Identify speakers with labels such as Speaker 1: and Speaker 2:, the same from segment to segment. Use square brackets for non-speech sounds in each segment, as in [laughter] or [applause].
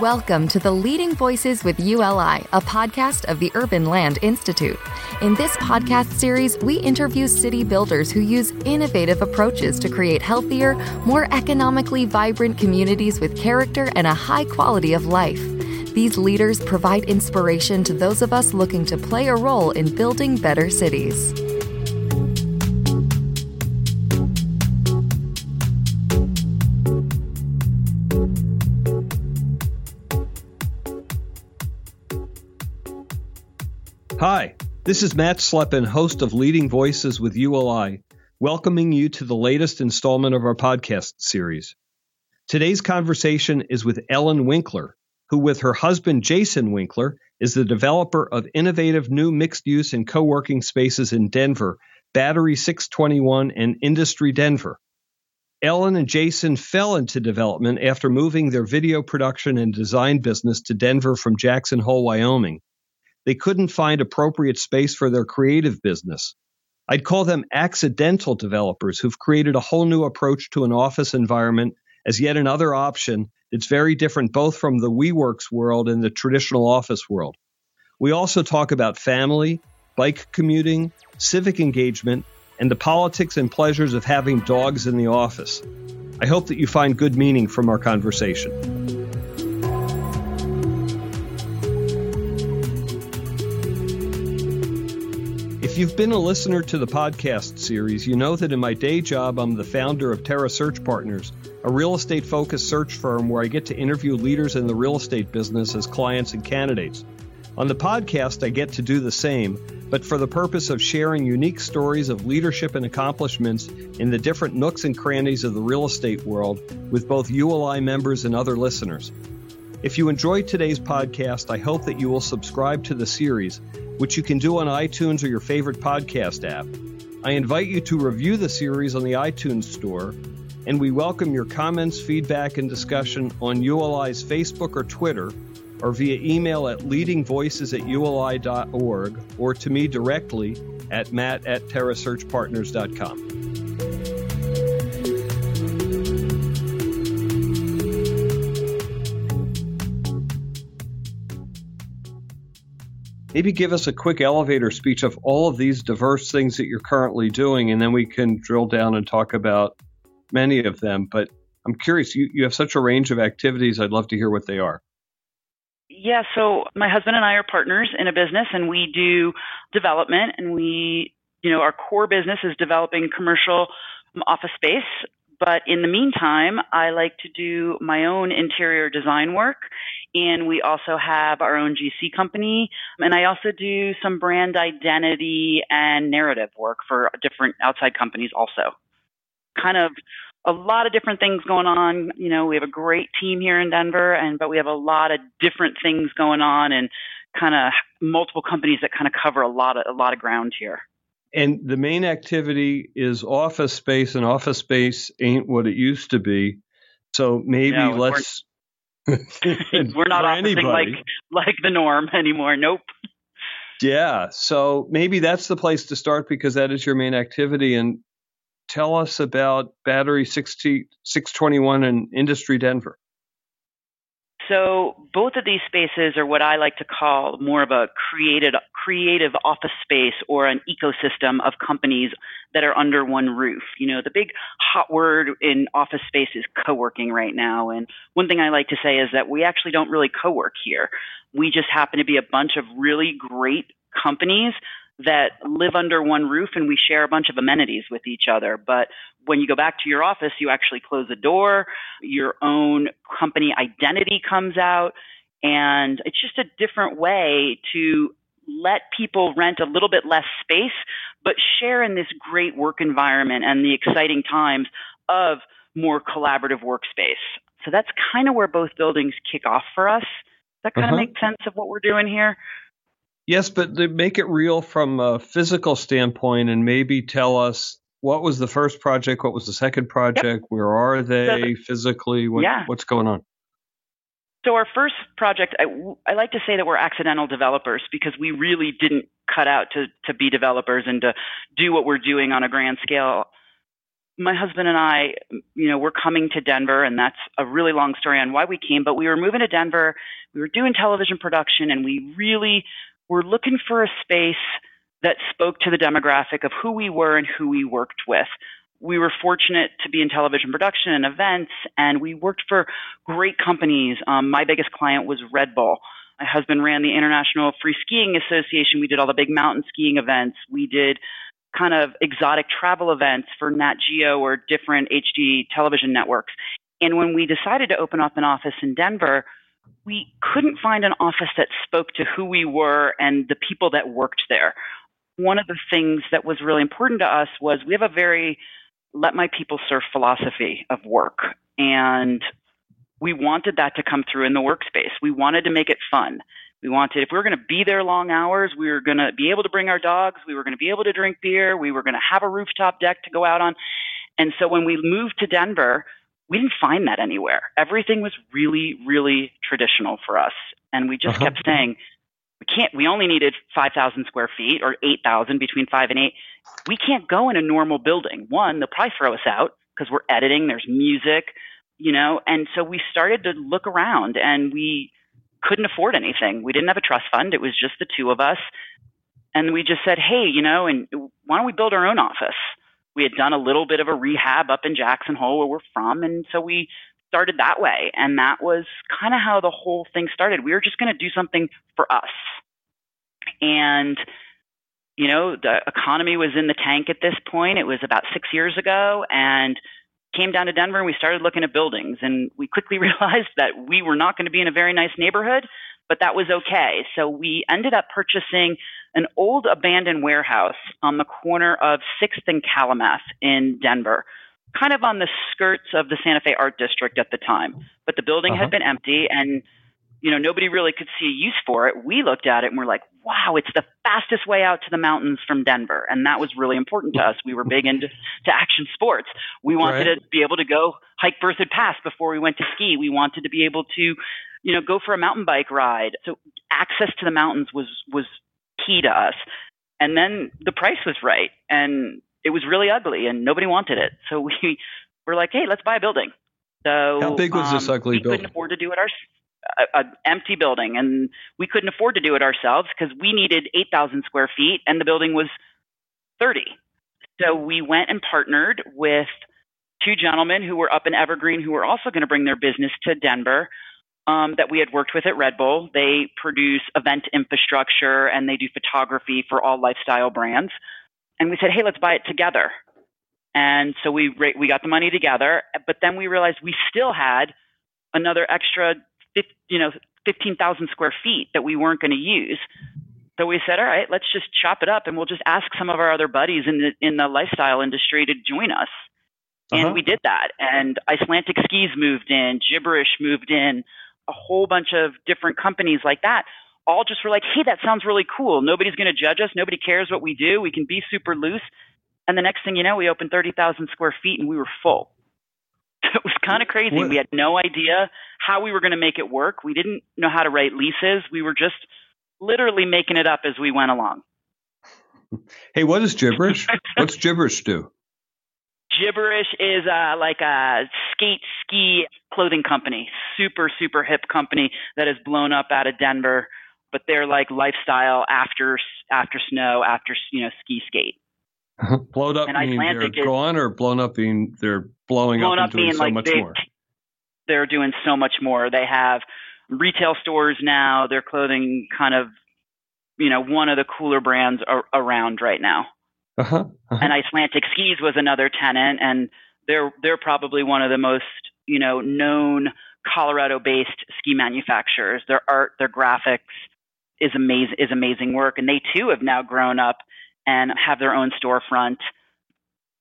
Speaker 1: Welcome to the Leading Voices with ULI, a podcast of the Urban Land Institute. In this podcast series, we interview city builders who use innovative approaches to create healthier, more economically vibrant communities with character and a high quality of life. These leaders provide inspiration to those of us looking to play a role in building better cities.
Speaker 2: Hi, this is Matt Slepin, host of Leading Voices with ULI, welcoming you to the latest installment of our podcast series. Today's conversation is with Ellen Winkler, who, with her husband Jason Winkler, is the developer of innovative new mixed use and co working spaces in Denver, Battery 621 and Industry Denver. Ellen and Jason fell into development after moving their video production and design business to Denver from Jackson Hole, Wyoming they couldn't find appropriate space for their creative business. I'd call them accidental developers who've created a whole new approach to an office environment as yet another option that's very different both from the WeWorks world and the traditional office world. We also talk about family, bike commuting, civic engagement, and the politics and pleasures of having dogs in the office. I hope that you find good meaning from our conversation. You've been a listener to the podcast series, you know that in my day job, I'm the founder of Terra Search Partners, a real estate focused search firm where I get to interview leaders in the real estate business as clients and candidates. On the podcast, I get to do the same, but for the purpose of sharing unique stories of leadership and accomplishments in the different nooks and crannies of the real estate world with both ULI members and other listeners. If you enjoyed today's podcast, I hope that you will subscribe to the series which you can do on iTunes or your favorite podcast app. I invite you to review the series on the iTunes Store, and we welcome your comments, feedback, and discussion on ULI's Facebook or Twitter, or via email at leadingvoices at uli.org, or to me directly at matt at terrasearchpartners.com. maybe give us a quick elevator speech of all of these diverse things that you're currently doing, and then we can drill down and talk about many of them. But I'm curious, you, you have such a range of activities. I'd love to hear what they are.
Speaker 3: Yeah, so my husband and I are partners in a business, and we do development, and we, you know, our core business is developing commercial um, office space. But in the meantime, I like to do my own interior design work and we also have our own GC company. And I also do some brand identity and narrative work for different outside companies also. Kind of a lot of different things going on. You know, we have a great team here in Denver and but we have a lot of different things going on and kind of multiple companies that kind of cover a lot of a lot of ground here.
Speaker 2: And the main activity is office space, and office space ain't what it used to be. So maybe no, let's [laughs]
Speaker 3: We're not operating like like the norm anymore. Nope.
Speaker 2: Yeah, so maybe that's the place to start because that is your main activity. And tell us about Battery 60, 621 and Industry Denver.
Speaker 3: So both of these spaces are what I like to call more of a created creative office space or an ecosystem of companies that are under one roof. You know, the big hot word in office space is co-working right now. And one thing I like to say is that we actually don't really co-work here. We just happen to be a bunch of really great companies that live under one roof and we share a bunch of amenities with each other. But when you go back to your office, you actually close the door, your own company identity comes out, and it's just a different way to let people rent a little bit less space, but share in this great work environment and the exciting times of more collaborative workspace. So that's kind of where both buildings kick off for us. Does that kind uh-huh. of make sense of what we're doing here?
Speaker 2: Yes, but make it real from a physical standpoint and maybe tell us what was the first project, what was the second project, yep. where are they so, physically, what, yeah. what's going on?
Speaker 3: So our first project, I, I, like to say that we're accidental developers because we really didn't cut out to, to be developers and to do what we're doing on a grand scale. my husband and I, you know, we're coming to Denver, and that's a really long story on why we came, but we were moving to Denver. We were doing television production, and we really were looking for a space that spoke to the demographic of who we were and who we worked with. We were fortunate to be in television production and events, and we worked for great companies. Um, my biggest client was Red Bull. My husband ran the International Free Skiing Association. We did all the big mountain skiing events. We did kind of exotic travel events for Nat Geo or different HD television networks. And when we decided to open up an office in Denver, we couldn't find an office that spoke to who we were and the people that worked there. One of the things that was really important to us was we have a very let my people serve philosophy of work. And we wanted that to come through in the workspace. We wanted to make it fun. We wanted, if we were going to be there long hours, we were going to be able to bring our dogs. We were going to be able to drink beer. We were going to have a rooftop deck to go out on. And so when we moved to Denver, we didn't find that anywhere. Everything was really, really traditional for us. And we just uh-huh. kept saying, we can't, we only needed 5,000 square feet or 8,000 between five and eight. We can't go in a normal building. One, they'll probably throw us out because we're editing, there's music, you know, and so we started to look around and we, couldn't afford anything. We didn't have a trust fund. It was just the two of us. And we just said, hey, you know, and why don't we build our own office? We had done a little bit of a rehab up in Jackson Hole where we're from. And so we started that way. And that was kind of how the whole thing started. We were just going to do something for us. And, you know, the economy was in the tank at this point. It was about six years ago. And came down to Denver and we started looking at buildings and we quickly [laughs] realized that we were not going to be in a very nice neighborhood, but that was okay. So we ended up purchasing an old abandoned warehouse on the corner of 6th and Kalamath in Denver, kind of on the skirts of the Santa Fe Art District at the time. But the building uh-huh. had been empty and you know, nobody really could see a use for it. We looked at it and we're like, wow, it's the fastest way out to the mountains from Denver. And that was really important to us. We were big into to action sports. We wanted right. to be able to go hike Berthoud Pass before we went to ski. We wanted to be able to, you know, go for a mountain bike ride. So access to the mountains was, was key to us. And then the price was right and it was really ugly and nobody wanted it. So we [laughs] were like, hey, let's buy a building. So
Speaker 2: how big was um, this ugly
Speaker 3: we
Speaker 2: building?
Speaker 3: We couldn't afford to do it ourselves an empty building, and we couldn't afford to do it ourselves because we needed 8,000 square feet, and the building was 30. So we went and partnered with two gentlemen who were up in Evergreen who were also going to bring their business to Denver. Um, that we had worked with at Red Bull. They produce event infrastructure and they do photography for all lifestyle brands. And we said, hey, let's buy it together. And so we we got the money together, but then we realized we still had another extra you know, 15,000 square feet that we weren't going to use. So we said, all right, let's just chop it up and we'll just ask some of our other buddies in the in the lifestyle industry to join us. And uh-huh. we did that. And Icelantic Skis moved in, Gibberish moved in, a whole bunch of different companies like that. All just were like, hey, that sounds really cool. Nobody's going to judge us. Nobody cares what we do. We can be super loose. And the next thing you know, we opened 30,000 square feet and we were full. [laughs] it was kind of crazy. What? We had no idea how we were going to make it work. We didn't know how to write leases. We were just literally making it up as we went along. [laughs]
Speaker 2: Hey, what is gibberish? What's gibberish do?
Speaker 3: Gibberish is uh, like a skate ski clothing company, super super hip company that has blown up out of Denver. But they're like lifestyle after after snow, after you know ski skate.
Speaker 2: blown up and mean Icelantic they're is, gone, or blown up being they're blowing
Speaker 3: blown
Speaker 2: up,
Speaker 3: up being
Speaker 2: so
Speaker 3: like
Speaker 2: much
Speaker 3: big,
Speaker 2: more.
Speaker 3: They're doing so much more. They have retail stores now. They're clothing kind of, you know, one of the cooler brands are, around right now.
Speaker 2: Uh-huh, uh-huh.
Speaker 3: And Icelantic Skis was another tenant, and they're they're probably one of the most you know known Colorado-based ski manufacturers. Their art, their graphics is amazing is amazing work, and they too have now grown up and have their own storefront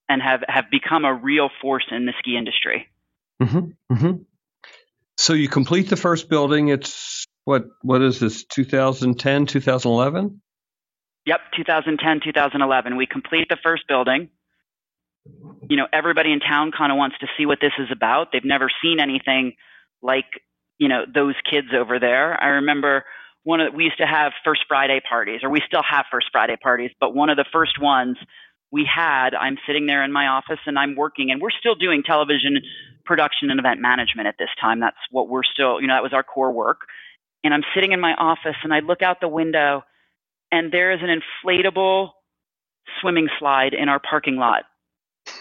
Speaker 3: and have, have become a real force in the ski industry.
Speaker 2: Mm-hmm, mm-hmm. So you complete the first building. It's what what is this? 2010, 2011.
Speaker 3: Yep, 2010, 2011. We complete the first building. You know, everybody in town kind of wants to see what this is about. They've never seen anything like you know those kids over there. I remember one of we used to have first Friday parties, or we still have first Friday parties, but one of the first ones we had, I'm sitting there in my office and I'm working, and we're still doing television production and event management at this time. That's what we're still, you know, that was our core work. And I'm sitting in my office and I look out the window and there is an inflatable swimming slide in our parking lot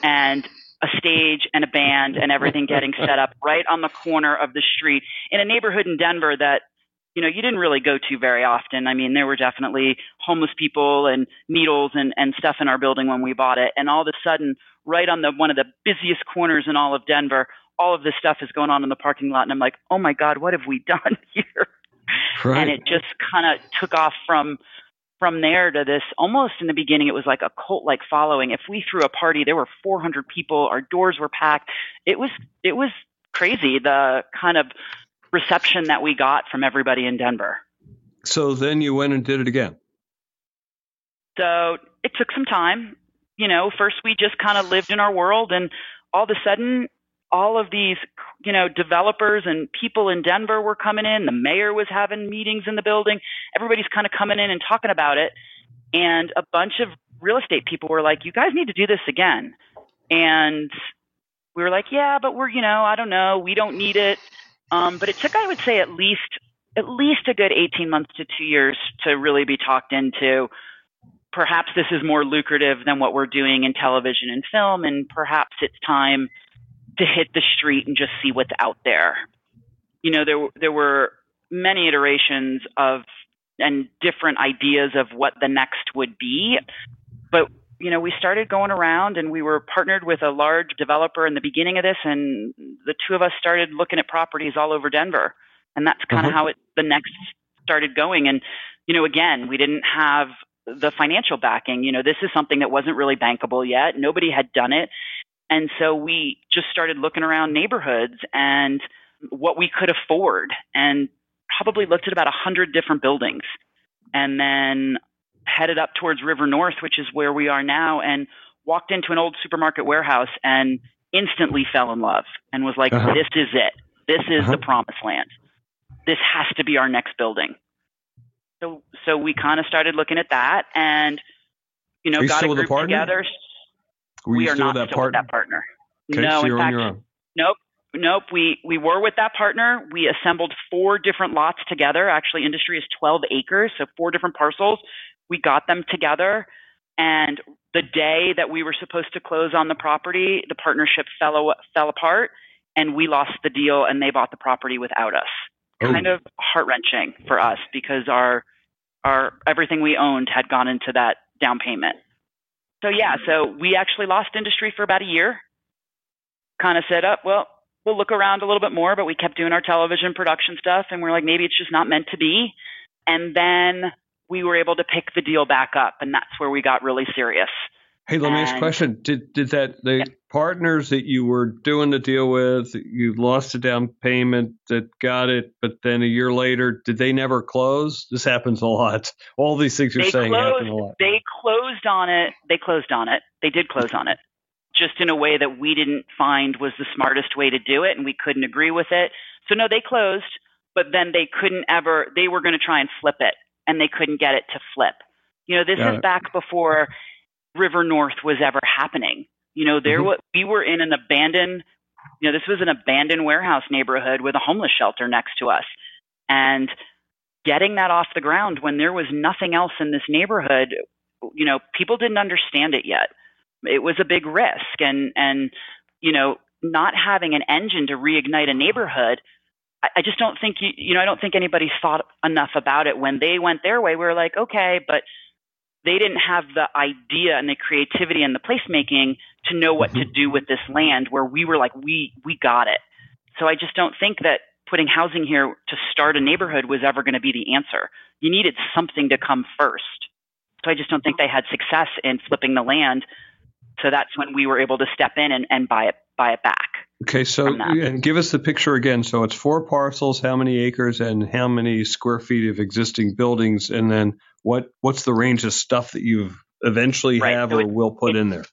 Speaker 3: and a stage and a band and everything getting set up right on the corner of the street in a neighborhood in Denver that you know you didn't really go to very often. I mean, there were definitely homeless people and needles and and stuff in our building when we bought it, and all of a sudden, right on the one of the busiest corners in all of Denver, all of this stuff is going on in the parking lot, and I'm like, oh my god, what have we [laughs] done here?
Speaker 2: Right.
Speaker 3: And it just kind of took off from from there to this almost in the beginning it was like a cult like following. If we threw a party there were 400 people our doors were packed. It was it was crazy the kind of reception that we got from everybody in denver.
Speaker 2: So then you went and did it again?
Speaker 3: So it took some time. You know first we just kind of lived in our world and all of a sudden all of these, you know, developers and people in Denver were coming in. The mayor was having meetings in the building. Everybody's kind of coming in and talking about it. And a bunch of real estate people were like, you guys need to do this again. And we were like, yeah, but we're, you know, I don't know. We don't need it. Um, but it took, I would say, at least at least a good 18 months to two years to really be talked into. Perhaps this is more lucrative than what we're doing in television and film, and perhaps it's time to hit the street and just see what's out there. You know, there there were many iterations of and different ideas of what the next would be, but you know, we started going around and we were partnered with a large developer in the beginning of this, and the two of us started looking at properties all over Denver, and that's kind of uh-huh. how it the next started going. And you know, again, we didn't have the financial backing. You know, this is something that wasn't really bankable yet. Nobody had done it. And so we just started looking around neighborhoods and what we could afford and probably looked at about a hundred different buildings and then headed up towards River North, which is where we are now, and walked into an old supermarket warehouse and instantly fell in love and was like, uh-huh. this is it. This is uh-huh. the promised land. This has to be our next building. So, so we kind of started looking at that and, you know, got a group together.
Speaker 2: Were
Speaker 3: we
Speaker 2: are
Speaker 3: not
Speaker 2: that
Speaker 3: still
Speaker 2: partner?
Speaker 3: with that partner.
Speaker 2: Okay,
Speaker 3: no,
Speaker 2: so
Speaker 3: in fact, nope, nope. We we were with that partner. We assembled four different lots together. Actually, industry is 12 acres, so four different parcels. We got them together, and the day that we were supposed to close on the property, the partnership fell fell apart, and we lost the deal, and they bought the property without us.
Speaker 2: Oh.
Speaker 3: Kind of heart wrenching for us because our our everything we owned had gone into that down payment. So yeah, so we actually lost industry for about a year. Kind of said, up, oh, well, we'll look around a little bit more, but we kept doing our television production stuff and we're like, maybe it's just not meant to be. And then we were able to pick the deal back up and that's where we got really serious.
Speaker 2: Hey, let me ask a question. Did did that the yeah. partners that you were doing the deal with, you lost a down payment that got it, but then a year later, did they never close? This happens a lot. All these things you're saying
Speaker 3: closed,
Speaker 2: happen a lot.
Speaker 3: They closed on it. They closed on it. They did close on it, just in a way that we didn't find was the smartest way to do it, and we couldn't agree with it. So no, they closed, but then they couldn't ever. They were going to try and flip it, and they couldn't get it to flip. You know, this got is it. back before River North was ever happening. You know, there mm-hmm. we were in an abandoned, you know, this was an abandoned warehouse neighborhood with a homeless shelter next to us. And getting that off the ground when there was nothing else in this neighborhood, you know, people didn't understand it yet. It was a big risk and and you know, not having an engine to reignite a neighborhood I I just don't think you, you know, I don't think anybody thought enough about it when they went their way. We were like, okay, but they didn't have the idea and the creativity and the placemaking to know what mm-hmm. to do with this land where we were like we we got it so i just don't think that putting housing here to start a neighborhood was ever going to be the answer you needed something to come first so i just don't think they had success in flipping the land so that's when we were able to step in and, and buy it buy it back
Speaker 2: okay so and give us the picture again so it's four parcels how many acres and how many square feet of existing buildings and then what what's the range of stuff that you've eventually
Speaker 3: right.
Speaker 2: have
Speaker 3: so
Speaker 2: or will put in there?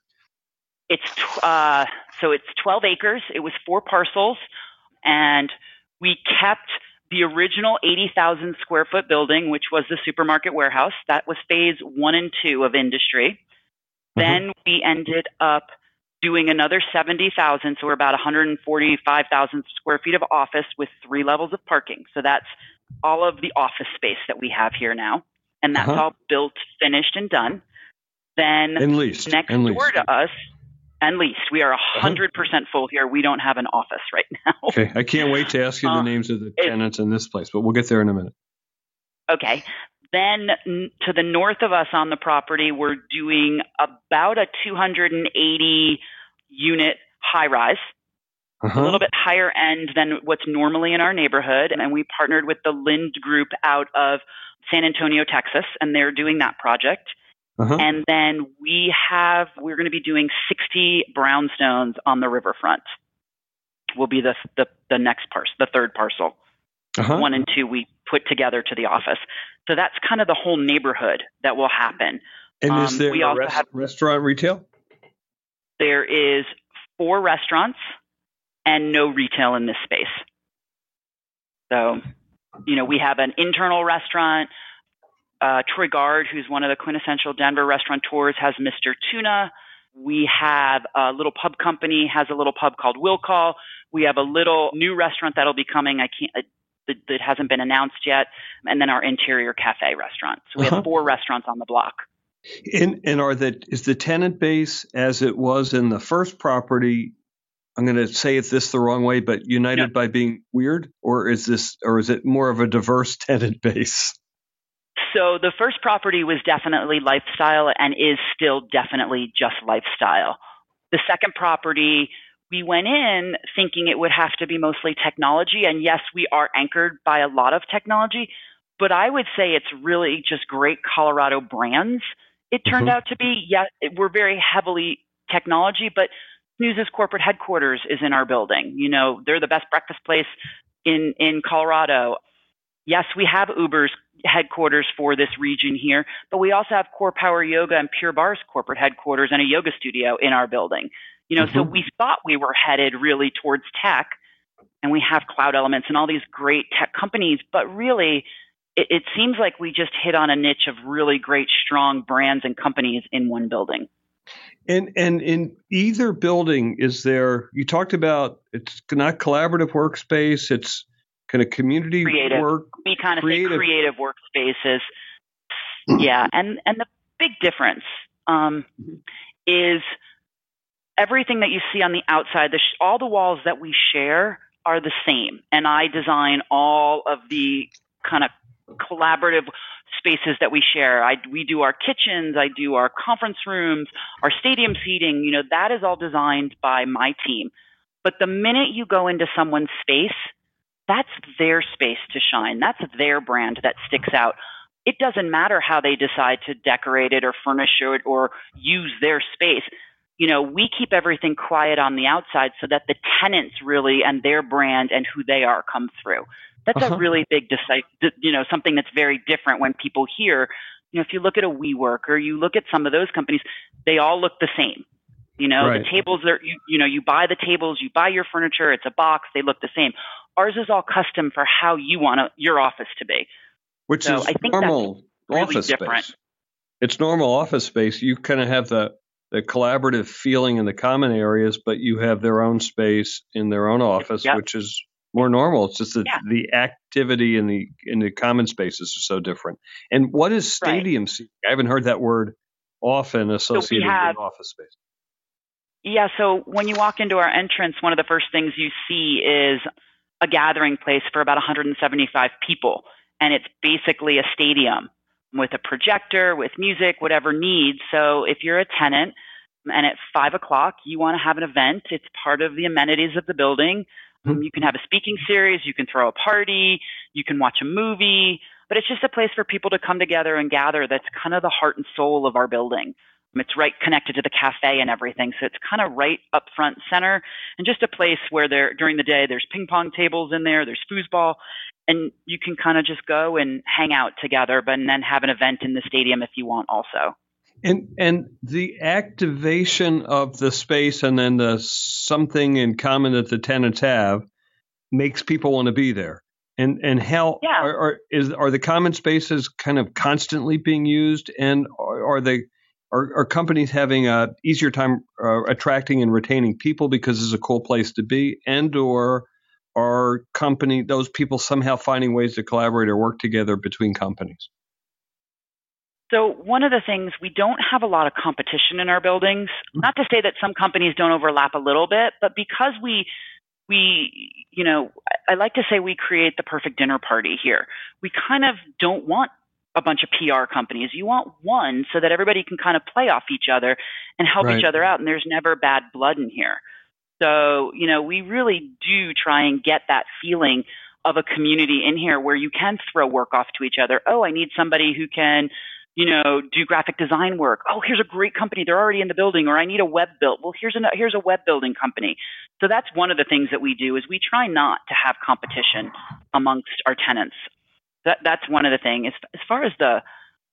Speaker 3: It's uh, so it's 12 acres. It was four parcels, and we kept the original 80,000 square foot building, which was the supermarket warehouse. That was phase one and two of industry. Then we ended up doing another 70,000. So we're about 145,000 square feet of office with three levels of parking. So that's all of the office space that we have here now. And that's
Speaker 2: Uh-huh.
Speaker 3: all built, finished, and done. Then
Speaker 2: And leased.
Speaker 3: next
Speaker 2: and
Speaker 3: door
Speaker 2: leased.
Speaker 3: to us, and leased, we are 100% full here. We don't have an office right [laughs] now.
Speaker 2: Okay, I can't wait to ask you the
Speaker 3: Uh,
Speaker 2: names of the tenants in this place, but we'll get there in a minute.
Speaker 3: Okay. Then n- to the north of us on the property, we're doing about a 280 unit high rise,
Speaker 2: Uh-huh.
Speaker 3: a little bit higher end than what's normally in our neighborhood. And we partnered with the Lynd Group out of San Antonio, Texas, and they're doing that project.
Speaker 2: Uh-huh.
Speaker 3: And then we have, we're going to be doing 60 brownstones on the riverfront. Will be the, the, the next parcel, the third parcel
Speaker 2: Uh-huh.
Speaker 3: one and two we put together to the office. So that's kind of the whole neighborhood that will happen.
Speaker 2: and is
Speaker 3: um,
Speaker 2: there
Speaker 3: we
Speaker 2: a
Speaker 3: have-
Speaker 2: restaurant retail?
Speaker 3: There is four restaurants and no retail in this space. So, you know, we have an internal restaurant. Uh, Troy Guard, who's one of the quintessential Denver restaurateurs, has Mister Tuna. We have a little pub company has a little pub called Will Call. We have a little new restaurant that'll be coming. I can't. uh, That, that hasn't been announced yet, and then our interior cafe restaurant. So we
Speaker 2: Uh-huh.
Speaker 3: have four restaurants on the block.
Speaker 2: And and are the is the tenant base as it was in the first property? I'm going to say it this the wrong way, but united
Speaker 3: Yeah.
Speaker 2: by being weird, or is this, or is it more of a diverse [laughs] tenant base?
Speaker 3: So the first property was definitely lifestyle and is still definitely just lifestyle. The second property, we went in thinking it would have to be mostly technology. And yes, we are anchored by a lot of technology, but I would say it's really just great Colorado brands. It turned
Speaker 2: Mhm.
Speaker 3: out to be, yes, it, we're very heavily technology, but Snooze's corporate headquarters is in our building. You know, they're the best breakfast place in, in Colorado. Yes, we have Uber's headquarters for this region here, but we also have CorePower Yoga and Pure Barre's corporate headquarters and a yoga studio in our building. You know, so
Speaker 2: Mhm.
Speaker 3: we thought we were headed really towards tech, and we have Cloud Elements and all these great tech companies, but really, it, it seems like we just hit on a niche of really great, strong brands and companies in one building.
Speaker 2: And and in either building, is there? You talked about it's not collaborative workspace. It's kind of community
Speaker 3: Creative.
Speaker 2: work.
Speaker 3: We kind of
Speaker 2: Creative.
Speaker 3: say creative workspaces. yeah, and and the big difference um, is everything that you see on the outside. The sh- all the walls that we share are the same, and I design all of the kind of collaborative spaces that we share. I we do our kitchens, I do our conference rooms, our stadium seating. You know that is all designed by my team. But the minute you go into someone's space, that's their space to shine. That's their brand that sticks out. It doesn't matter how they decide to decorate it or furnish it or use their space. You know, we keep everything quiet on the outside so that the tenants really and their brand and who they are come through. That's
Speaker 2: Uh-huh.
Speaker 3: a really big, deci- you know, something that's very different when people hear, you know, if you look at a WeWork or you look at some of those companies, they all look the same. You know,
Speaker 2: Right.
Speaker 3: the tables are, you, you know, you buy the tables, you buy your furniture, it's a box, they look the same. Ours is all custom for how you want a, your office to be.
Speaker 2: which
Speaker 3: So
Speaker 2: is
Speaker 3: I think
Speaker 2: normal
Speaker 3: really
Speaker 2: office
Speaker 3: different.
Speaker 2: space. It's normal office space. You kind of have the the collaborative feeling in the common areas, but you have their own space in their own office,
Speaker 3: Yep.
Speaker 2: which is more normal. It's just that
Speaker 3: Yeah.
Speaker 2: the activity in the in the common spaces are so different. And what is
Speaker 3: Right.
Speaker 2: stadium seating? I haven't heard that word often associated
Speaker 3: have-
Speaker 2: with office space.
Speaker 3: Yeah, so when you walk into our entrance, one of the first things you see is a gathering place for about 175 people. And it's basically a stadium with a projector, with music, whatever needs. So if you're a tenant and at five o'clock you want to have an event, it's part of the amenities of the building. Um, you can have a speaking series, you can throw a party, you can watch a movie, but it's just a place for people to come together and gather. That's kind of the heart and soul of our building. It's right connected to the cafe and everything, so it's kind of right up front center, and just a place where there during the day there's ping pong tables in there, there's foosball, and you can kind of just go and hang out together, but and then have an event in the stadium if you want also.
Speaker 2: And and the activation of the space and then the something in common that the tenants have makes people want to be there. And and how
Speaker 3: Yeah.
Speaker 2: are, are is are the common spaces kind of constantly being used and are, are they are, are companies having a easier time uh, attracting and retaining people because it's a cool place to be, and or are company those people somehow finding ways to collaborate or work together between companies?
Speaker 3: So one of the things we don't have a lot of competition in our buildings. Mm-hmm. Not to say that some companies don't overlap a little bit, but because we we you know I like to say we create the perfect dinner party here. We kind of don't want a bunch of PR companies. You want one so that everybody can kind of play off each other and help right. each other out and there's never bad blood in here. So, you know, we really do try and get that feeling of a community in here where you can throw work off to each other. Oh, I need somebody who can, you know, do graphic design work. Oh, here's a great company. They're already in the building or I need a web built. Well, here's a, here's a web building company. So that's one of the things that we do is we try not to have competition amongst our tenants. That, that's one of the things. As, as far as the,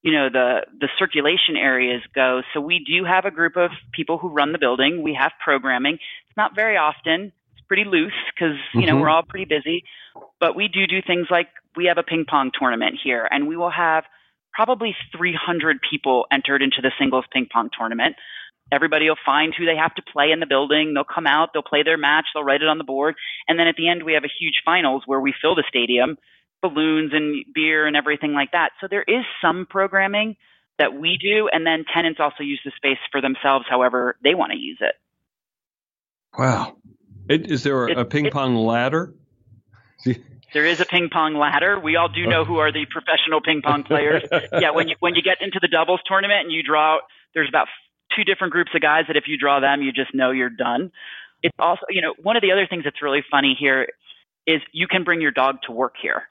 Speaker 3: you know the the circulation areas go so we do have a group of people who run the building. We have programming. It's not very often. It's pretty loose because you know mm-hmm. we're all pretty busy. But we do do things like we have a ping pong tournament here and we will have probably 300 people entered into the singles ping pong tournament. Everybody will find who they have to play in the building. They'll come out. They'll play their match. They'll write it on the board. And then at the end we have a huge finals where we fill the stadium balloons and beer and everything like that. So there is some programming that we do, and then tenants also use the space for themselves, however they want to use it.
Speaker 2: Wow. It, is there a, it, a ping pong it, ladder? [laughs]
Speaker 3: there is a ping pong ladder. We all do know who are the professional ping pong players. [laughs] yeah, when you when you get into the doubles tournament and you draw, there's about two different groups of guys that if you draw them, you just know you're done. It's also, you know, one of the other things that's really funny here is you can bring your dog to work here.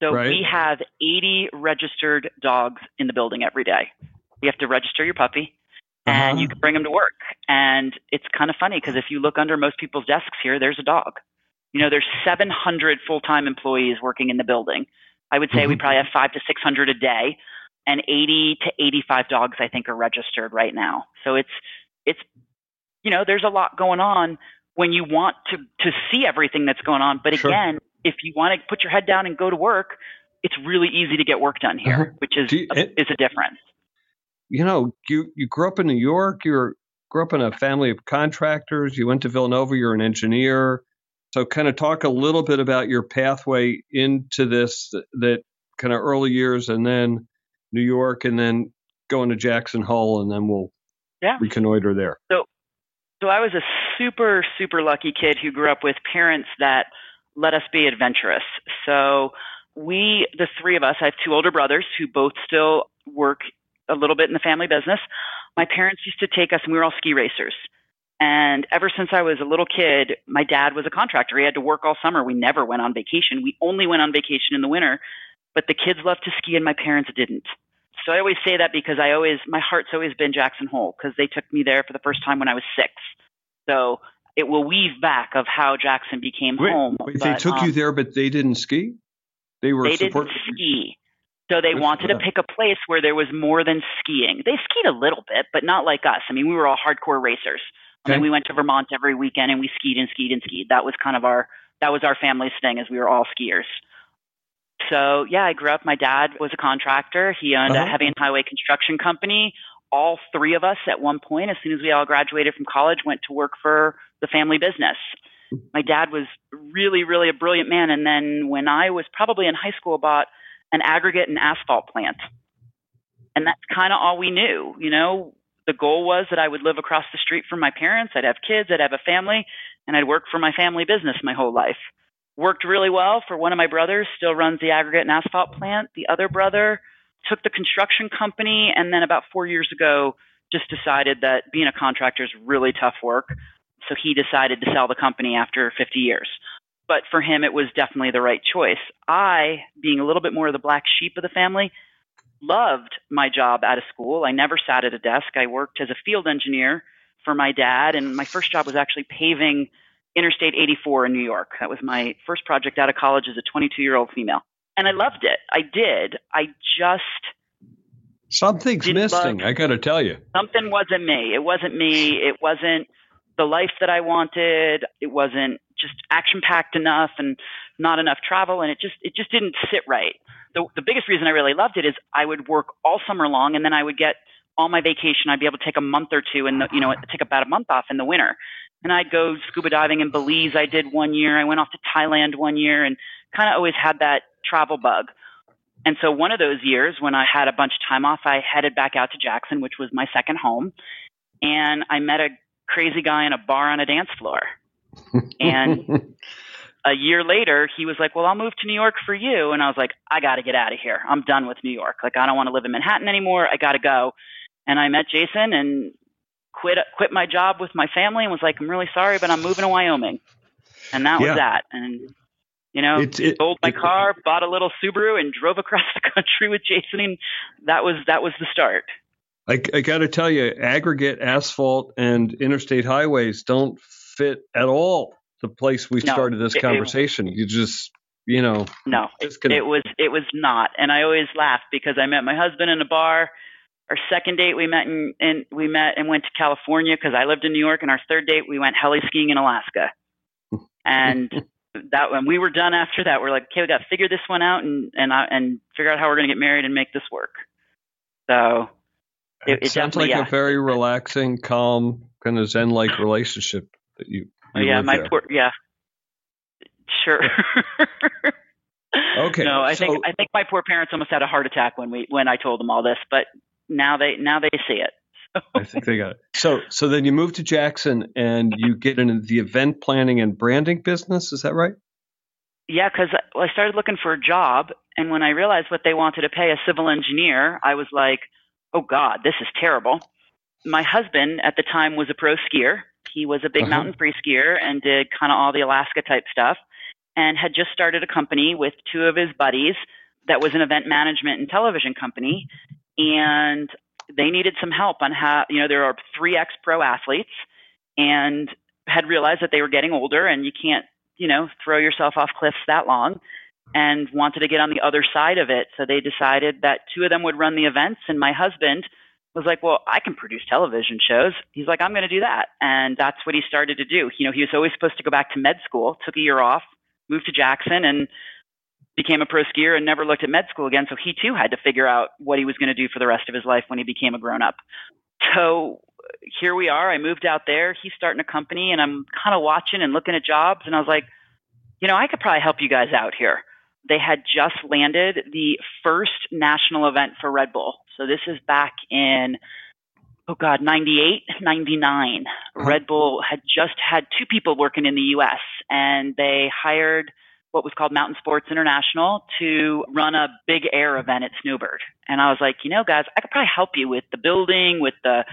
Speaker 3: So right. we have 80 registered dogs in the building every day. You have to register your puppy and uh-huh. you can bring them to work. And it's kind of funny because if you look under most people's desks here, there's a dog. You know, there's 700 full-time employees working in the building. I would say mm-hmm. we probably have five to 600 a day and 80 to 85 dogs, I think, are registered right now. So it's, it's, you know, there's a lot going on when you want to, to see everything that's going on. But sure. again, if you want to put your head down and go to work, it's really easy to get work done here, uh-huh. which is you, a, is a difference.
Speaker 2: You know, you you grew up in New York. You grew up in a family of contractors. You went to Villanova. You're an engineer. So, kind of talk a little bit about your pathway into this, that, that kind of early years, and then New York, and then going to Jackson Hole, and then we'll yeah. reconnoiter there.
Speaker 3: So, so I was a super super lucky kid who grew up with parents that let us be adventurous. So we, the three of us, I have two older brothers who both still work a little bit in the family business. My parents used to take us, and we were all ski racers. And ever since I was a little kid, my dad was a contractor. He had to work all summer. We never went on vacation. We only went on vacation in the winter. But the kids loved to ski, and my parents didn't. So I always say that because I always, my heart's always been Jackson Hole because they took me there for the first time when I was six. So it will weave back of how Jackson became
Speaker 2: wait,
Speaker 3: home.
Speaker 2: Wait, but, they took um, you there, but they didn't ski. They were.
Speaker 3: They support- didn't ski. So they wanted to pick a place where there was more than skiing. They skied a little bit, but not like us. I mean, we were all hardcore racers. Okay. I mean, we went to Vermont every weekend and we skied and skied and skied. That was kind of our that was our family's thing, as we were all skiers. So yeah, I grew up. My dad was a contractor. He owned uh-huh. a heavy and highway construction company all three of us at one point, as soon as we all graduated from college, went to work for the family business. My dad was really, really a brilliant man. And then when I was probably in high school, bought an aggregate and asphalt plant. And that's kind of all we knew. You know, the goal was that I would live across the street from my parents. I'd have kids, I'd have a family, and I'd work for my family business my whole life. Worked really well for one of my brothers, still runs the aggregate and asphalt plant. The other brother took the construction company, and then about four years ago, just decided that being a contractor is really tough work. So he decided to sell the company after 50 years. But for him, it was definitely the right choice. I, being a little bit more of the black sheep of the family, loved my job out of school. I never sat at a desk. I worked as a field engineer for my dad, and my first job was actually paving Interstate 84 in New York. That was my first project out of college as a 22 year old female and I loved it. I did. I just
Speaker 2: something's missing. Love, I got to tell you,
Speaker 3: something wasn't me. It wasn't me. It wasn't the life that I wanted. It wasn't just action packed enough and not enough travel, and it just it just didn't sit right. The the biggest reason I really loved it is I would work all summer long, and then I would get all my vacation, I'd be able to take a month or two and, you know, take about a month off in the winter. And I'd go scuba diving in Belize. I did one year. I went off to Thailand one year and kind of always had that travel bug. And so one of those years when I had a bunch of time off, I headed back out to Jackson, which was my second home. And I met a crazy guy in a bar on a dance floor. [laughs] and a year later, he was like, Well, I'll move to New York for you. And I was like, I got to get out of here. I'm done with New York. Like, I don't want to live in Manhattan anymore. I got to go. And I met Jason and quit quit my job with my family and was like, I'm really sorry, but I'm moving to Wyoming. And that yeah. was that. And you know, it, it, sold my it, car, bought a little Subaru, and drove across [laughs] the country with Jason. And that was that was the start.
Speaker 2: I, I got to tell you, aggregate asphalt and interstate highways don't fit at all the place we no, started this conversation. you just, you know,
Speaker 3: no, it, it was it was not. And I always laugh because I met my husband in a bar. Our second date, we met in, in we met and went to California because I lived in New York. And our third date, we went heli skiing in Alaska. [laughs] And that when we were done after that, we're like, okay, we got to figure this one out and and uh, and figure out how we're going to get married and make this work. So
Speaker 2: it, it, it sounds like yeah. a very relaxing, calm, kind of zen-like relationship that you. you
Speaker 3: yeah, my
Speaker 2: there.
Speaker 3: poor yeah. Sure.
Speaker 2: okay. [laughs]
Speaker 3: No, I so, think I think my poor parents almost had a heart attack when we when I told them all this, but now they now they see it.
Speaker 2: I think they got it. So, so then you move to Jackson and you get into the event planning and branding business. Is that right?
Speaker 3: Yeah, because I started looking for a job, and when I realized what they wanted to pay a civil engineer, I was like, "Oh God, this is terrible." My husband at the time was a pro skier. He was a big uh-huh. mountain free skier and did kind of all the Alaska type stuff, and had just started a company with two of his buddies that was an event management and television company. And they needed some help on how, you know, there are three ex pro athletes and had realized that they were getting older and you can't, you know, throw yourself off cliffs that long and wanted to get on the other side of it. So they decided that two of them would run the events and my husband was like, well, I can produce television shows. He's like, I'm going to do that. And that's what he started to do. You know, he was always supposed to go back to med school, took a year off, moved to Jackson and became a pro skier and never looked at med school again. So he too had to figure out what he was going to do for the rest of his life when he became a grown up. So here we are. I moved out there. He's starting a company and I'm kind of watching and looking at jobs. And I was like, you know, I could probably help you guys out here. They had just landed the first national event for Red Bull. So this is back in, oh God, 98, 99. Huh. Red Bull had just had two people working in the US and they hired what was called Mountain Sports International to run a big air event at Snowbird. And I was like, you know, guys, I could probably help you with the building, with the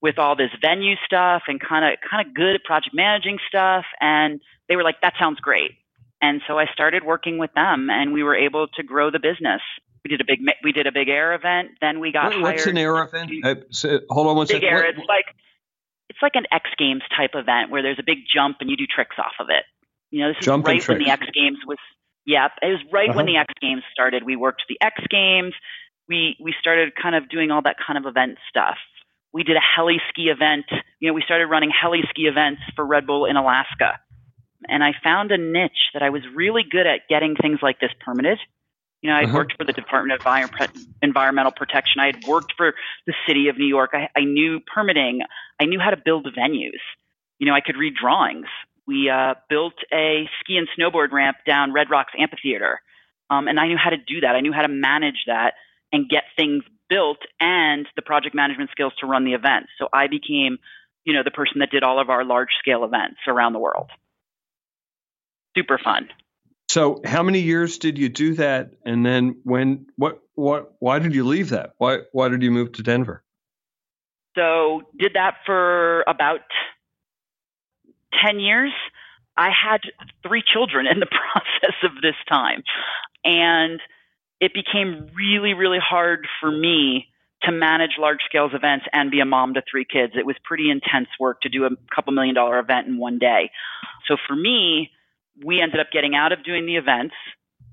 Speaker 3: with all this venue stuff and kind of kind of good at project managing stuff and they were like that sounds great. And so I started working with them and we were able to grow the business. We did a big we did a big air event, then we got
Speaker 2: what, What's an air event? Uh, so, hold on one
Speaker 3: big
Speaker 2: second.
Speaker 3: Air,
Speaker 2: what,
Speaker 3: it's like it's like an X Games type event where there's a big jump and you do tricks off of it. You know, this is right when the X Games was. Yeah, it was right uh-huh. when the X Games started. We worked the X Games. We we started kind of doing all that kind of event stuff. We did a heli ski event. You know, we started running heli ski events for Red Bull in Alaska. And I found a niche that I was really good at getting things like this permitted. You know, I uh-huh. worked for the Department of Environmental Protection. I had worked for the city of New York. I, I knew permitting. I knew how to build venues. You know, I could read drawings we uh, built a ski and snowboard ramp down Red Rocks Amphitheater. Um, and I knew how to do that. I knew how to manage that and get things built and the project management skills to run the events. So I became, you know, the person that did all of our large scale events around the world. Super fun.
Speaker 2: So how many years did you do that? And then when, what, what, why did you leave that? Why, why did you move to Denver?
Speaker 3: So did that for about 10 years, I had three children in the [laughs] process of this time. And it became really, really hard for me to manage large scale events and be a mom to three kids. It was pretty intense work to do a couple million dollar event in one day. So for me, we ended up getting out of doing the events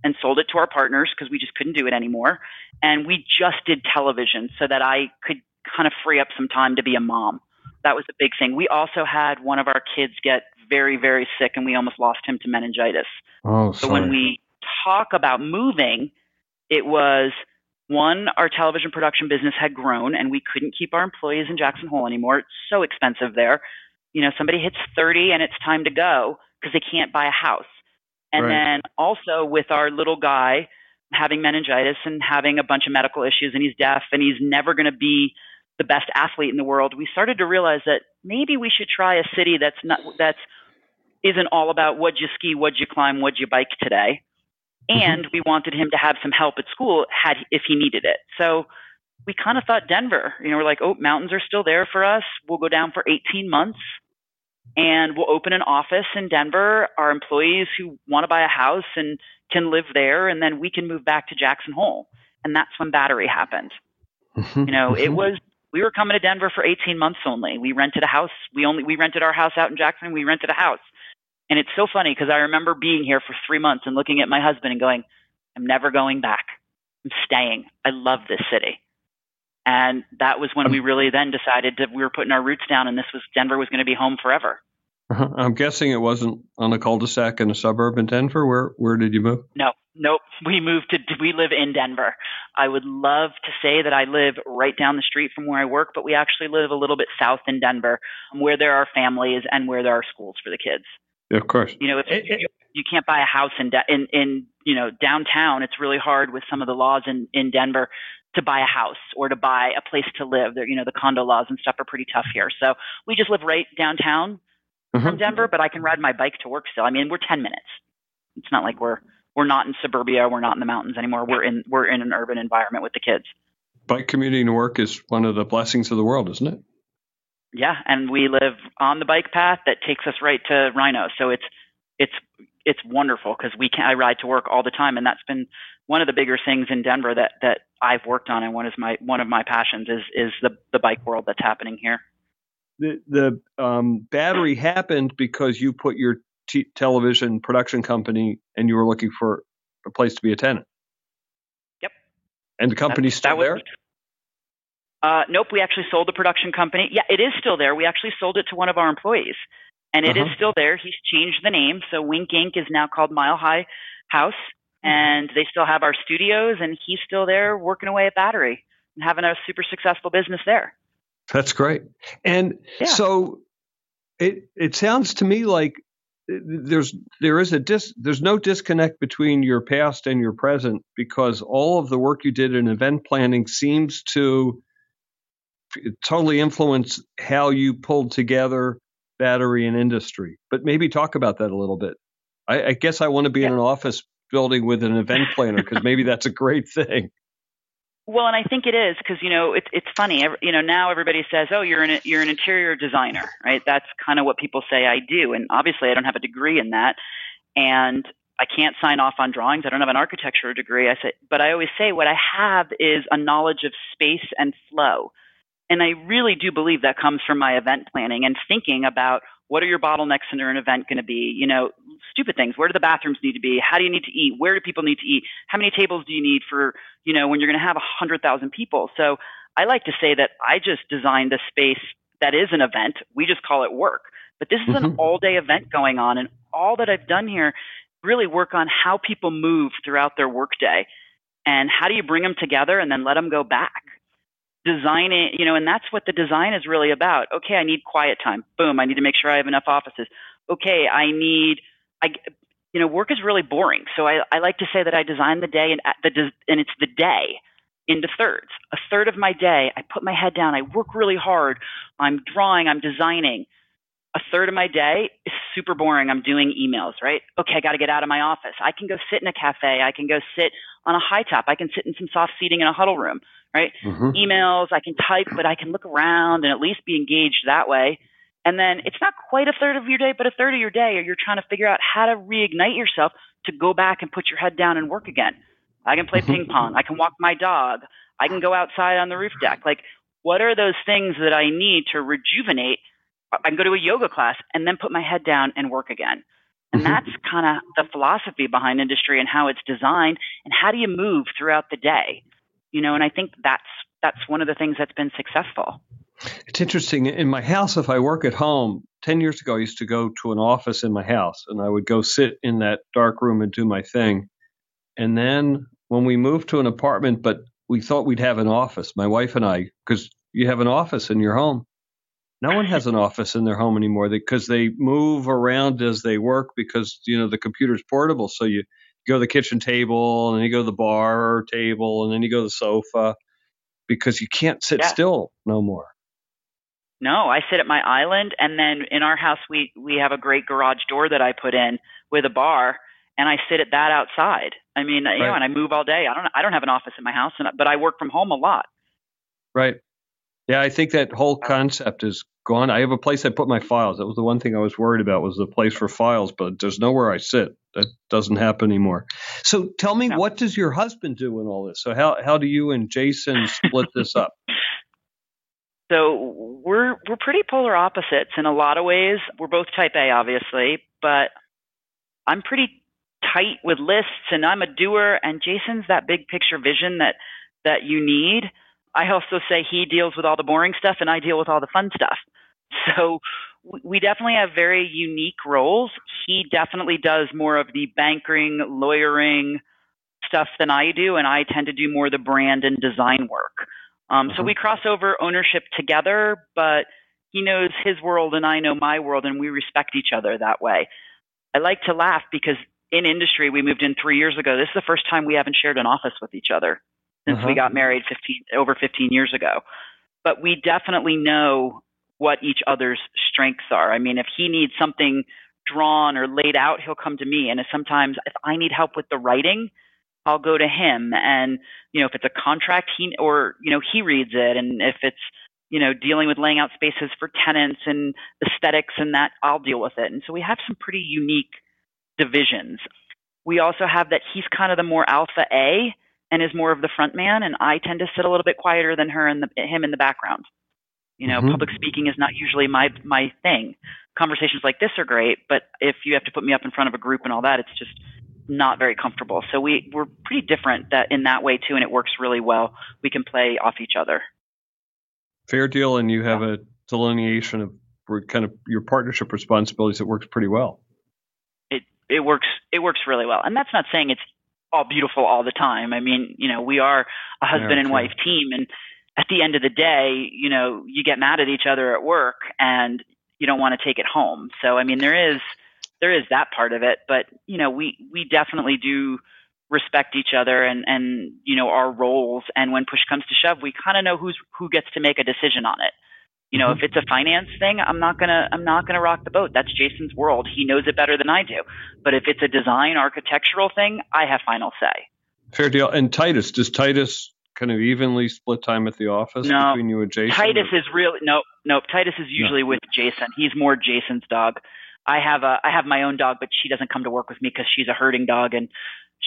Speaker 3: and sold it to our partners because we just couldn't do it anymore. And we just did television so that I could kind of free up some time to be a mom that was a big thing. We also had one of our kids get very, very sick, and we almost lost him to meningitis.
Speaker 2: Oh,
Speaker 3: so when we talk about moving, it was One, our television production business had grown and we couldn't keep our employees in Jackson Hole anymore. It's so expensive there. You know, somebody hits 30 and it's time to go because they can't buy a house. And right. then also with our little guy having meningitis and having a bunch of medical issues and he's deaf and he's never going to be the best athlete in the world, we started to realize that maybe we should try a city that's not that's isn't all about what'd you ski, what'd you climb, what'd you bike today. Mm-hmm. And we wanted him to have some help at school had if he needed it. So we kind of thought Denver. You know, we're like, oh, mountains are still there for us. We'll go down for 18 months and we'll open an office in Denver. Our employees who want to buy a house and can live there, and then we can move back to Jackson Hole. And that's when Battery happened. Mm-hmm. You know, it mm-hmm. was we were coming to Denver for 18 months only. We rented a house. We only we rented our house out in Jackson. We rented a house. And it's so funny because I remember being here for three months and looking at my husband and going, I'm never going back. I'm staying. I love this city. And that was when we really then decided that we were putting our roots down and this was Denver was going to be home forever.
Speaker 2: Uh-huh. [laughs] I'm guessing it wasn't on a cul-de-sac in a suburb in Denver. Where where did you move?
Speaker 3: No, nope. We moved to we live in Denver. I would love to say that I live right down the street from where I work, but we actually live a little bit south in Denver, where there are families and where there are schools for the kids.
Speaker 2: Yeah, of course.
Speaker 3: You know, if it, you, you can't buy a house in in in you know downtown, it's really hard with some of the laws in in Denver to buy a house or to buy a place to live. There, you know, the condo laws and stuff are pretty tough here. So we just live right downtown mm-hmm. from Denver, but I can ride my bike to work still. I mean, we're 10 minutes. It's not like we're we're not in suburbia, we're not in the mountains anymore. We're in we're in an urban environment with the kids.
Speaker 2: Bike commuting to work is one of the blessings of the world, isn't it?
Speaker 3: yeah, and we live on the bike path that takes us right to RiNo. So it's it's it's wonderful because we can I ride to work all the time, and that's been one of the bigger things in Denver that that I've worked on, and one is my one of my passions is is the the bike world that's happening here.
Speaker 2: The the um, battery happened because you put your t- television production company, and you were looking for a place to be a tenant.
Speaker 3: Yep.
Speaker 2: And the company's that, still that there.
Speaker 3: Uh, nope, we actually sold the production company. Yeah, it is still there. We actually sold it to one of our employees, and it uh-huh. is still there. He's changed the name, so Wink Inc. is now called Mile High House, and they still have our studios, and he's still there working away at Battery and having a super successful business there.
Speaker 2: That's great. And yeah. so it it sounds to me like there's there is a dis there's no disconnect between your past and your present because all of the work you did in event planning seems to totally influence how you pulled together battery and industry. But maybe talk about that a little bit. I, I guess I want to be yeah. in an office building with an event planner because maybe that's a great thing.
Speaker 3: Well, and I think it is because you know it's it's funny. You know now everybody says, "Oh, you're an you're an interior designer, right?" That's kind of what people say I do, and obviously I don't have a degree in that, and I can't sign off on drawings. I don't have an architecture degree. I say, but I always say what I have is a knowledge of space and flow. And I really do believe that comes from my event planning and thinking about what are your bottlenecks in an event going to be? You know, stupid things. Where do the bathrooms need to be? How do you need to eat? Where do people need to eat? How many tables do you need for, you know, when you're going to have a hundred thousand people? So I like to say that I just designed a space that is an event. We just call it work. But this is mm-hmm. an all day event going on. And all that I've done here really work on how people move throughout their workday and how do you bring them together and then let them go back designing, you know, and that's what the design is really about. Okay, I need quiet time. Boom, I need to make sure I have enough offices. Okay, I need, I, you know, work is really boring. So I, I like to say that I design the day and uh, the and it's the day into thirds. A third of my day, I put my head down, I work really hard, I'm drawing, I'm designing. A third of my day is super boring. I'm doing emails, right? Okay, I got to get out of my office. I can go sit in a cafe. I can go sit on a high top. I can sit in some soft seating in a huddle room right? Mm-hmm. Emails, I can type, but I can look around and at least be engaged that way. And then it's not quite a third of your day, but a third of your day, or you're trying to figure out how to reignite yourself to go back and put your head down and work again. I can play mm-hmm. ping pong. I can walk my dog. I can go outside on the roof deck. Like, what are those things that I need to rejuvenate? I can go to a yoga class and then put my head down and work again. And mm-hmm. that's kind of the philosophy behind industry and how it's designed and how do you move throughout the day you know, and I think that's that's one of the things that's been successful.
Speaker 2: It's interesting. In my house, if I work at home, 10 years ago, I used to go to an office in my house and I would go sit in that dark room and do my thing. And then when we moved to an apartment, but we thought we'd have an office, my wife and I, because you have an office in your home. No one has an office in their home anymore because they move around as they work because you know the computer's portable. So you go to the kitchen table and then you go to the bar table and then you go to the sofa because you can't sit yeah. still no more.
Speaker 3: No, I sit at my island and then in our house we we have a great garage door that I put in with a bar and I sit at that outside. I mean, right. you know, and I move all day. I don't I don't have an office in my house and but I work from home a lot.
Speaker 2: Right. Yeah, I think that whole uh. concept is gone. I have a place I put my files. That was the one thing I was worried about was the place for files, but there's nowhere I sit. That doesn't happen anymore. So tell me, no. what does your husband do in all this? So how how do you and Jason split this up? [laughs]
Speaker 3: So we're we're pretty polar opposites in a lot of ways. We're both type A, obviously, but I'm pretty tight with lists and I'm a doer and Jason's that big picture vision that that you need. I also say he deals with all the boring stuff and I deal with all the fun stuff. [laughs] So we definitely have very unique roles. He definitely does more of the banking, lawyering stuff than I do, and I tend to do more of the brand and design work. Um, mm-hmm. So we cross over ownership together, but he knows his world and I know my world, and we respect each other that way. I like to laugh because in industry, we moved in three years ago. This is the first time we haven't shared an office with each other since uh-huh. we got married 15, over 15 years ago. But we definitely know what each other's strengths are. I mean, if he needs something drawn or laid out, he'll come to me. And if sometimes if I need help with the writing, I'll go to him. And, you know, if it's a contract, he, or, you know, he reads it. And if it's, you know, dealing with laying out spaces for tenants and aesthetics and that, I'll deal with it. And so we have some pretty unique divisions. We also have that he's kind of the more alpha A and is more of the front man, and I tend to sit a little bit quieter than her and him in the background. You know, mm-hmm. public speaking is not usually my my thing. Conversations like this are great, but if you have to put me up in front of a group and all that, it's just not very comfortable. So we we're pretty different that in that way too, and it works really well. We can play off each other.
Speaker 2: Fair deal, and you have a delineation of kind of your partnership responsibilities that works pretty well.
Speaker 3: It it works it works really well, and that's not saying it's all beautiful all the time. I mean, you know, we are a husband yeah, and wife team, and at the end of the day, you know, you get mad at each other at work and you don't want to take it home. So, I mean, there is there is that part of it, but you know, we we definitely do respect each other and and you know our roles. And when push comes to shove, we kind of know who's who gets to make a decision on it. You know, mm-hmm. if it's a finance thing, I'm not gonna I'm not gonna rock the boat. That's Jason's world. He knows it better than I do. But if it's a design architectural thing, I have final say.
Speaker 2: Fair deal. And Titus, does Titus kind of evenly split time at the office no, between you and Jason?
Speaker 3: Titus or? is really no, no. Titus is usually no. with Jason. He's more Jason's dog. I have a I have my own dog, but she doesn't come to work with me because she's a herding dog and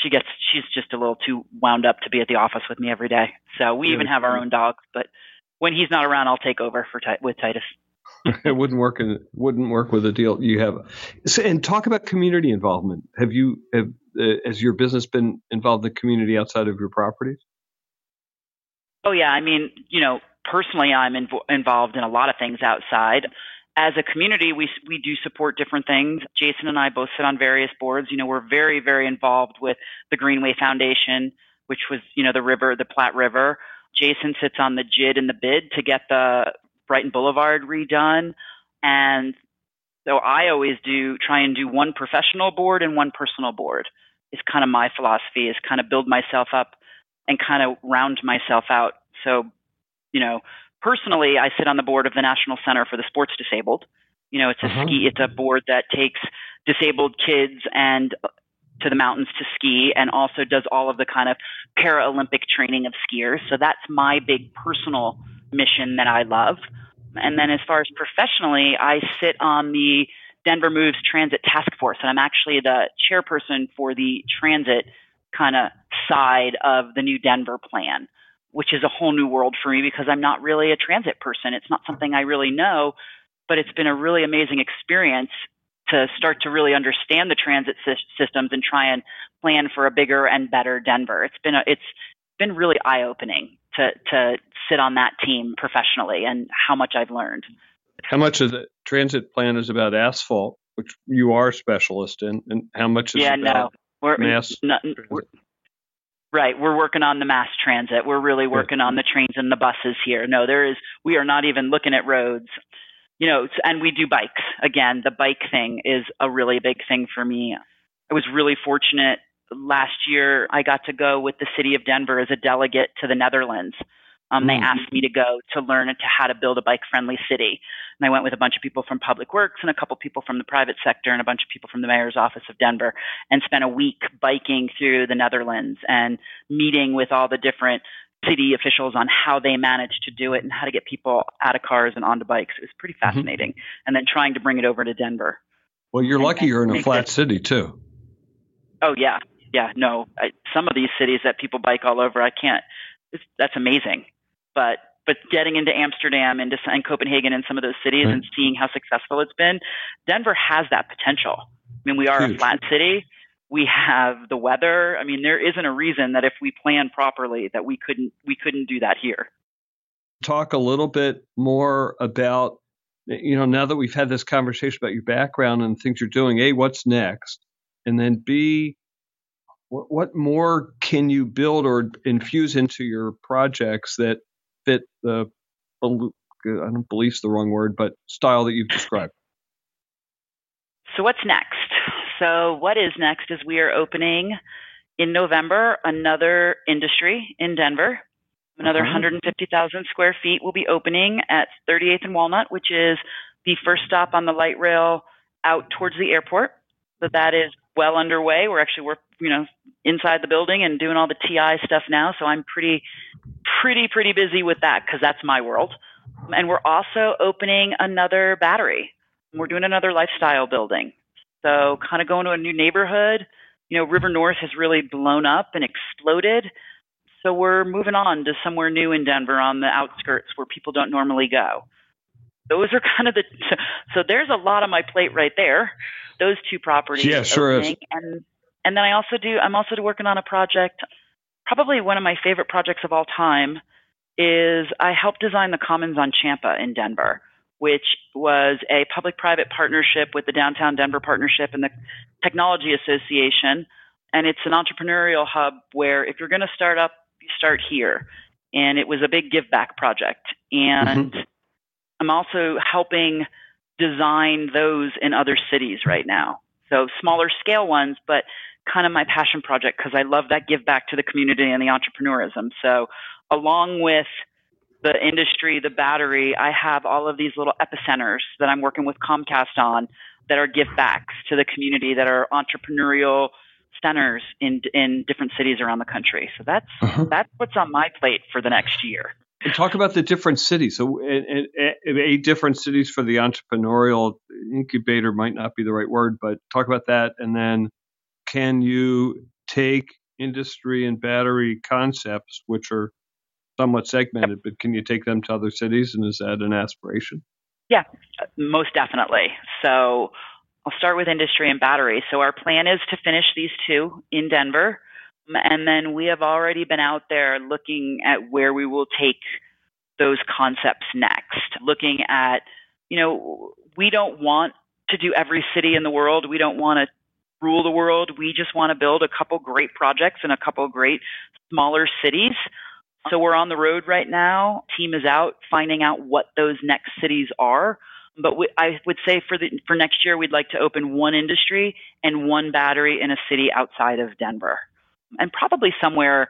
Speaker 3: she gets she's just a little too wound up to be at the office with me every day. So we yeah, even have our own dogs, but when he's not around, I'll take over for with Titus. [laughs]
Speaker 2: it wouldn't work in wouldn't work with a deal you have. So, and talk about community involvement. Have you have uh, has your business been involved in the community outside of your properties?
Speaker 3: Oh yeah, I mean, you know, personally, I'm inv- involved in a lot of things outside. As a community, we we do support different things. Jason and I both sit on various boards. You know, we're very very involved with the Greenway Foundation, which was you know the river, the Platte River. Jason sits on the GID and the BID to get the Brighton Boulevard redone, and so I always do try and do one professional board and one personal board. Is kind of my philosophy. Is kind of build myself up and kind of round myself out. So, you know, personally, I sit on the board of the National Center for the Sports Disabled. You know, it's a uh-huh. ski, it's a board that takes disabled kids and to the mountains to ski and also does all of the kind of Paralympic training of skiers. So that's my big personal mission that I love. And then as far as professionally, I sit on the Denver Moves Transit Task Force, and I'm actually the chairperson for the transit kind of side of the new Denver plan, which is a whole new world for me because I'm not really a transit person. It's not something I really know, but it's been a really amazing experience to start to really understand the transit systems and try and plan for a bigger and better Denver. It's been a, it's been really eye opening to to sit on that team professionally and how much I've learned.
Speaker 2: How much of the transit plan is about asphalt, which you are a specialist in, and how much is
Speaker 3: yeah,
Speaker 2: about
Speaker 3: no. We're, Mass. Not, we're, Right. We're working on the mass transit. We're really working on the trains and the buses here. No, there is, we are not even looking at roads. You know, and we do bikes. Again, the bike thing is a really big thing for me. I was really fortunate last year. I got to go with the city of Denver as a delegate to the Netherlands um, They mm-hmm. asked me to go to learn to how to build a bike friendly city. And I went with a bunch of people from Public Works and a couple people from the private sector and a bunch of people from the mayor's office of Denver and spent a week biking through the Netherlands and meeting with all the different city officials on how they managed to do it and how to get people out of cars and onto bikes. It was pretty mm-hmm. fascinating. Mm-hmm. And then trying to bring it over to Denver.
Speaker 2: Well, you're lucky you're in a flat it, city too.
Speaker 3: Oh yeah, yeah. No, I, some of these cities that people bike all over, I can't. that's amazing but but getting into Amsterdam and, and Copenhagen and some of those cities right. and seeing how successful it's been, Denver has that potential. I mean, we are Huge. a flat city. We have the weather. I mean, there isn't a reason that if we plan properly that we couldn't we couldn't do that here.
Speaker 2: Talk a little bit more about you know now that we've had this conversation about your background and things you're doing. A, what's next, and then B, what, what more can you build or infuse into your projects that fit the I don't belief's the wrong word, but style that you've described.
Speaker 3: So what's next? So what is next is we are opening in November another industry in Denver. Another uh-huh. 150,000 square feet will be opening at 38th and Walnut, which is the first stop on the light rail out towards the airport. So that is well underway. We're actually we're you know inside the building and doing all the TI stuff now. So I'm pretty pretty pretty busy with that because that's my world. And we're also opening another battery. We're doing another lifestyle building. So kind of going to a new neighborhood. You know, River North has really blown up and exploded. So we're moving on to somewhere new in Denver on the outskirts where people don't normally go. Those are kind of the so there's a lot on my plate right there. Those two properties.
Speaker 2: Yeah, sure opening. is.
Speaker 3: And and then I also do I'm also working on a project probably one of my favorite projects of all time is I helped design the Commons on Champa in Denver, which was a public private partnership with the Downtown Denver Partnership and the Technology Association. And it's an entrepreneurial hub where if you're going to start up, you start here. And it was a big give back project. And mm-hmm. I'm also helping design those in other cities right now. So smaller scale ones, but kind of my passion project because I love that give back to the community and the entrepreneurism. So, along with the industry, the battery, I have all of these little epicenters that I'm working with Comcast on that are give backs to the community that are entrepreneurial centers in in different cities around the country. So that's uh-huh. that's what's on my plate for the next year.
Speaker 2: And talk about the different cities. So, a different cities for the entrepreneurial incubator might not be the right word, but talk about that, and then can you take industry and battery concepts, which are somewhat segmented, but can you take them to other cities? And is that an aspiration?
Speaker 3: Yeah, most definitely. So I'll start with industry and battery. So our plan is to finish these two in Denver. And then we have already been out there looking at where we will take those concepts next, looking at, you know, we don't want to do every city in the world. We don't want to rule the world. We just want to build a couple great projects in a couple great smaller cities. So we're on the road right now. Team is out finding out what those next cities are. But we, I would say for the for next year, we'd like to open one industry and one battery in a city outside of Denver, and probably somewhere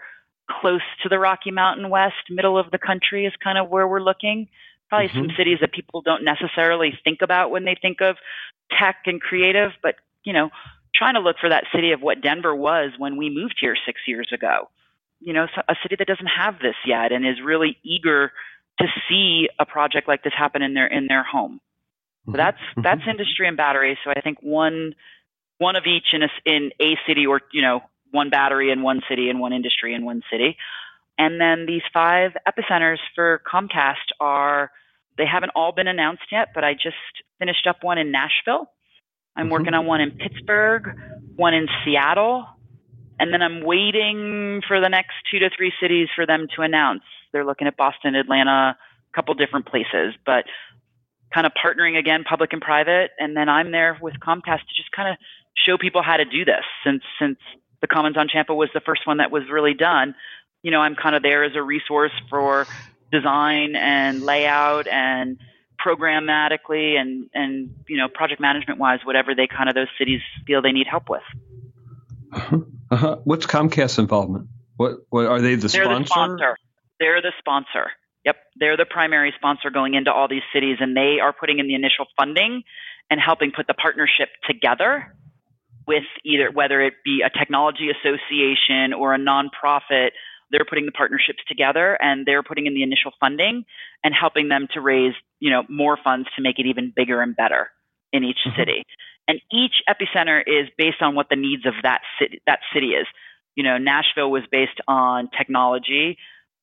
Speaker 3: close to the Rocky Mountain West, middle of the country is kind of where we're looking. Probably mm-hmm. some cities that people don't necessarily think about when they think of tech and creative, but you know, trying to look for that city of what Denver was when we moved here six years ago. You know, a city that doesn't have this yet and is really eager to see a project like this happen in their in their home. So mm-hmm. that's mm-hmm. that's industry and battery. So I think one one of each in a in a city, or you know, one battery in one city and one industry in one city. And then these five epicenters for Comcast are they haven't all been announced yet, but I just finished up one in Nashville I'm mm-hmm. working on one in Pittsburgh, one in Seattle, and then I'm waiting for the next two to three cities for them to announce. They're looking at Boston, Atlanta, a couple different places, but kind of partnering again, public and private. And then I'm there with Comcast to just kind of show people how to do this since, since the Commons on Champa was the first one that was really done. You know, I'm kind of there as a resource for design and layout and programmatically and and you know project management wise whatever they kind of those cities feel they need help with
Speaker 2: uh-huh. Uh-huh. what's comcast's involvement what what are they the
Speaker 3: they're
Speaker 2: sponsor?
Speaker 3: the sponsor they're the sponsor yep they're the primary sponsor going into all these cities and they are putting in the initial funding and helping put the partnership together with either whether it be a technology association or a nonprofit they're putting the partnerships together and they're putting in the initial funding and helping them to raise, you know, more funds to make it even bigger and better in each mm-hmm. city. And each epicenter is based on what the needs of that city, that city is. You know, Nashville was based on technology,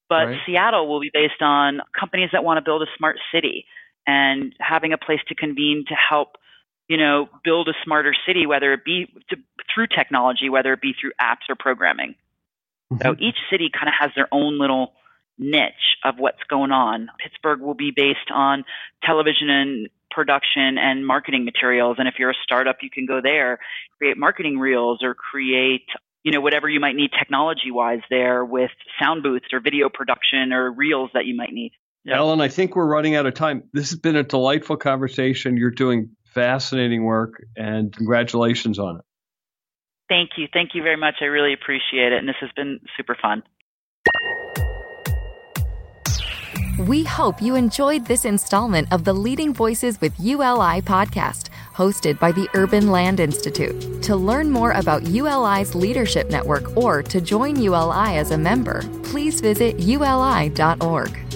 Speaker 3: but right. Seattle will be based on companies that want to build a smart city and having a place to convene to help you know, build a smarter city, whether it be to, through technology, whether it be through apps or programming. Mm-hmm. So each city kind of has their own little niche of what's going on. Pittsburgh will be based on television and production and marketing materials. And if you're a startup, you can go there, create marketing reels or create, you know, whatever you might need technology wise there with sound booths or video production or reels that you might need.
Speaker 2: Ellen, I think we're running out of time. This has been a delightful conversation. You're doing fascinating work and congratulations on it.
Speaker 3: Thank you. Thank you very much. I really appreciate it. And this has been super fun.
Speaker 1: We hope you enjoyed this installment of the Leading Voices with ULI podcast, hosted by the Urban Land Institute. To learn more about ULI's leadership network or to join ULI as a member, please visit uli.org.